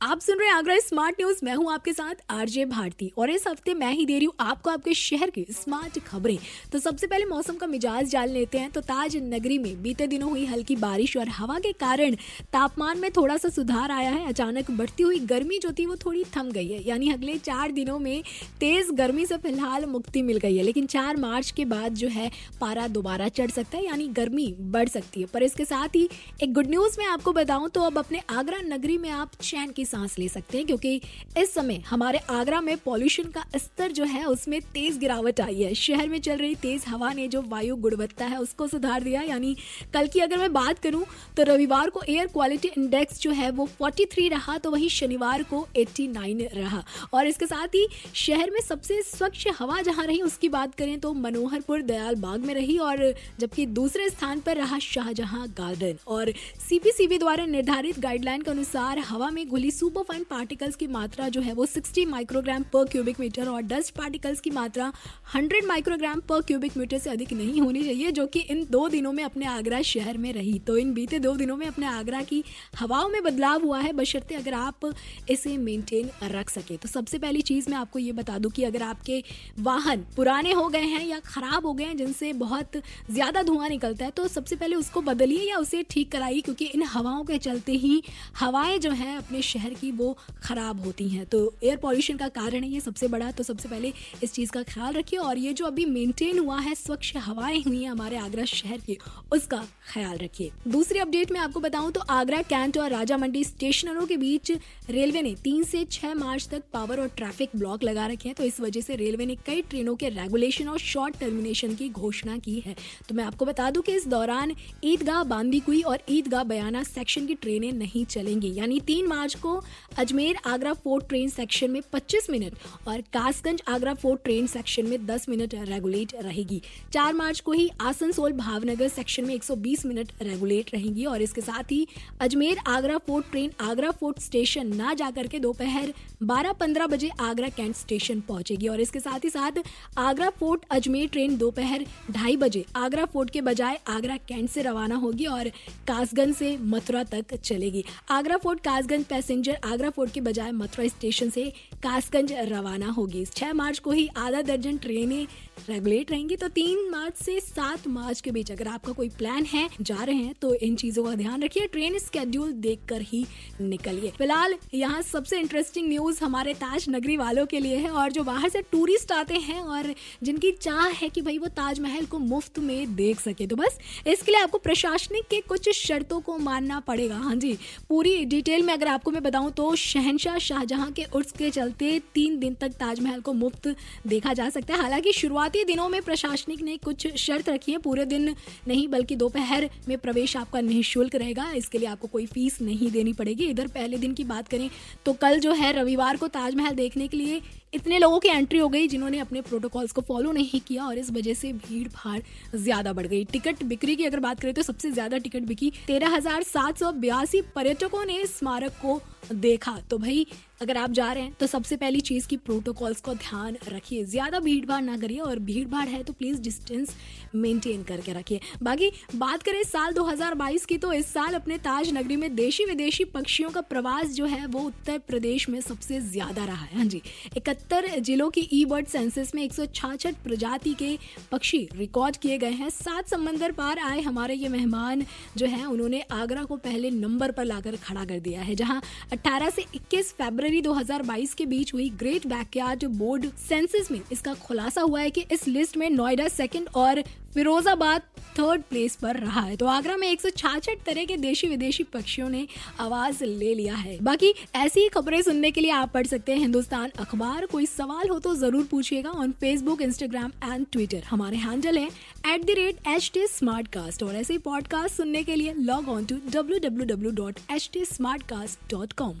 आप सुन रहे हैं आगरा स्मार्ट न्यूज़ मैं हूँ आपके साथ आरजे भारती और इस हफ़्ते मैं ही दे रही हूँ आपको आपके शहर की स्मार्ट खबरें। तो सबसे पहले मौसम का मिजाज जान लेते हैं। तो ताज नगरी में बीते दिनों हुई हल्की बारिश और हवा के कारण तापमान में थोड़ा सा सुधार आया है। अचानक बढ़ती हुई गर्मी जो थी वो थोड़ी थम गई है। यानी अगले चार दिनों में तेज गर्मी से फ़िलहाल मुक्ति मिल गई है। लेकिन चार मार्च के बाद जो है पारा दोबारा चढ़ सकता है, यानी गर्मी बढ़ सकती है। पर इसके साथ ही एक गुड न्यूज़ में आपको बताऊँ तो अब अपने आगरा नगरी में आप चैन की सांस ले सकते हैं, क्योंकि इस समय हमारे आगरा में पॉल्यूशन का स्तर जो है, उसमें तेज गिरावट आई है। शहर में चल रही तेज हवा ने जो वायु गुणवत्ता है, उसको सुधार दिया। यानी कल की अगर मैं बात करूँ तो रविवार को एयर क्वालिटी इंडेक्स जो है, वो 43 रहा तो वही शनिवार को 89 रहा। और इसके साथ ही शहर में सबसे स्वच्छ हवा जहाँ रही, उसकी बात करें तो मनोहरपुर दयाल बाग में रही, और जबकि दूसरे स्थान पर रहा शाहजहां गार्डन। और सीपीसीबी द्वारा निर्धारित गाइडलाइन के अनुसार हवा में घुली सुपर फाइन पार्टिकल्स की मात्रा जो है वो 60 माइक्रोग्राम पर क्यूबिक मीटर और डस्ट पार्टिकल्स की मात्रा 100 माइक्रोग्राम पर क्यूबिक मीटर से अधिक नहीं होनी चाहिए, जो कि इन दो दिनों में अपने आगरा शहर में रही। तो इन बीते दो दिनों में अपने आगरा की हवाओं में बदलाव हुआ है, बशर्ते अगर आप इसे मेंटेन रख सके। तो सबसे पहली चीज़ मैं आपको ये बता दूँ कि अगर आपके वाहन पुराने हो गए हैं या खराब हो गए हैं, जिनसे बहुत ज़्यादा धुआँ निकलता है तो सबसे पहले उसको बदलिए या उसे ठीक कराइए, क्योंकि इन हवाओं के चलते ही हवाएँ जो हैं अपने शहर की वो ख़राब होती हैं। तो एयर पॉल्यूशन का कारण है ये सबसे बड़ा। तो सबसे पहले इस चीज़ का ख्याल रखिए और ये जो अभी मेंटेन हुआ है, स्वच्छ हवाएँ हुई हैं हमारे आगरा शहर की, उसका ख्याल रखिए। दूसरी अपडेट में आपको बताऊँ तो आगरा कैंट और राजा मंडी स्टेशनरों के बीच रेलवे ने तीन से छह मार्च तक पावर और ट्रैफ़िक ब्लॉक लगा रखे हैं। तो इस वजह से रेलवे ने कई ट्रेनों के रेगुलेशन और शॉर्ट टर्मिनेशन की घोषणा की है। तो मैं आपको बता दूँ कि इस दौरान ईदगाह बांदीकुई और ईदगाह बयाना सेक्शन की ट्रेनें नहीं चलेंगी। यानी तीन मार्च को Ajmer Agra Fort train section में 25 मिनट और Kasganj Agra Fort train section में 10 मिनट रेगुलेट रहेगी। 4 मार्च को ही आसनसोल भावनगर सेक्शन में 120 मिनट रेगुलेट रहेंगी और इसके साथ ही Ajmer Agra Fort train Agra Fort station ना जाकर के दोपहर 12-15 बजे आगरा कैंट स्टेशन पहुंचेगी और इसके साथ ही साथ आगरा फोर्ट अजमेर ट्रेन दोपहर ढाई बजे आगरा फोर्ट के बजाय आगरा कैंट से रवाना होगी और कासगंज से मथुरा तक चलेगी। Agra Fort Kasganj passenger Agra Fort के बजाय मथुरा स्टेशन से कासगंज रवाना होगी। छह मार्च को ही आधा दर्जन ट्रेनें रेगुलेट रहेंगी तो तीन मार्च से सात मार्च के बीच अगर आपका कोई प्लान है, जा रहे हैं तो इन चीज़ों का ध्यान रखिए, ट्रेन स्केड्यूल देखकर ही निकलिए। फ़िलहाल यहाँ सबसे इंटरेस्टिंग न्यूज़ हमारे ताज नगरी वालों के लिए है, और जो बाहर से टूरिस्ट आते हैं, और जिनकी चाह है कि भाई वो ताजमहल को मुफ़्त में देख सके। तो बस इसके लिए आपको प्रशासनिक के कुछ शर्तों को मानना पड़ेगा। हाँ जी, पूरी डिटेल में अगर आपको मैं बताऊँ तो शहनशाह शाहजहां के उर्स के चलते तीन दिन तक ताजमहल को मुफ़्त देखा जा सकता है। हालाँकि शुरुआती दिनों में प्रशासनिक ने कुछ शर्त रखी है। पूरे दिन नहीं, बल्कि दोपहर में प्रवेश आपका निःशुल्क रहेगा। इसके लिए आपको कोई फ़ीस नहीं देनी पड़ेगी। इधर पहले दिन की बात करें तो कल जो है रविवार को ताजमहल देखने के लिए इतने लोगों की एंट्री हो गई जिन्होंने अपने प्रोटोकॉल्स को फॉलो नहीं किया और इस वजह से भीड़ भाड़ ज़्यादा बढ़ गई। टिकट बिक्री की अगर बात करें तो सबसे ज़्यादा टिकट बिकी तेरह पर्यटकों ने स्मारक को देखा। तो भाई अगर आप जा रहे हैं तो सबसे पहली चीज़ की प्रोटोकॉल्स को ध्यान रखिए। ज़्यादा भीड़ भाड़ ना करिए और भीड़ भाड़ है तो प्लीज़ डिस्टेंस मेंटेन करके रखिए। बाकी, बात करें साल 2022 की तो इस साल अपने ताज नगरी में देशी विदेशी पक्षियों का प्रवास जो है, वो उत्तर प्रदेश में सबसे ज़्यादा रहा है। हाँ जी, इकहत्तर जिलों की ई बर्ड सेंसस में एक प्रजाति के पक्षी रिकॉर्ड किए गए हैं। सात समंदर पार आए हमारे ये मेहमान जो है, उन्होंने आगरा को पहले नंबर पर लाकर खड़ा कर दिया है, जहाँ 18 से 21 फरवरी 2022 के बीच हुई ग्रेट बैकयार्ड बोर्ड सेंसस में इसका खुलासा हुआ है कि इस लिस्ट में नोएडा सेकंड और फिरोजाबाद थर्ड प्लेस पर रहा है। तो आगरा में एक तरह के देशी विदेशी पक्षियों ने आवाज़ ले लिया है। बाकी ऐसी ही खबरें सुनने के लिए आप पढ़ सकते हैं हिंदुस्तान अखबार। कोई सवाल हो तो ज़रूर पूछिएगा on Facebook Instagram and Twitter हमारे हैंडल है at the rate H T smart cast और ऐसे पॉडकास्ट सुनने के लिए log on to W W W dot H T smart cast dot com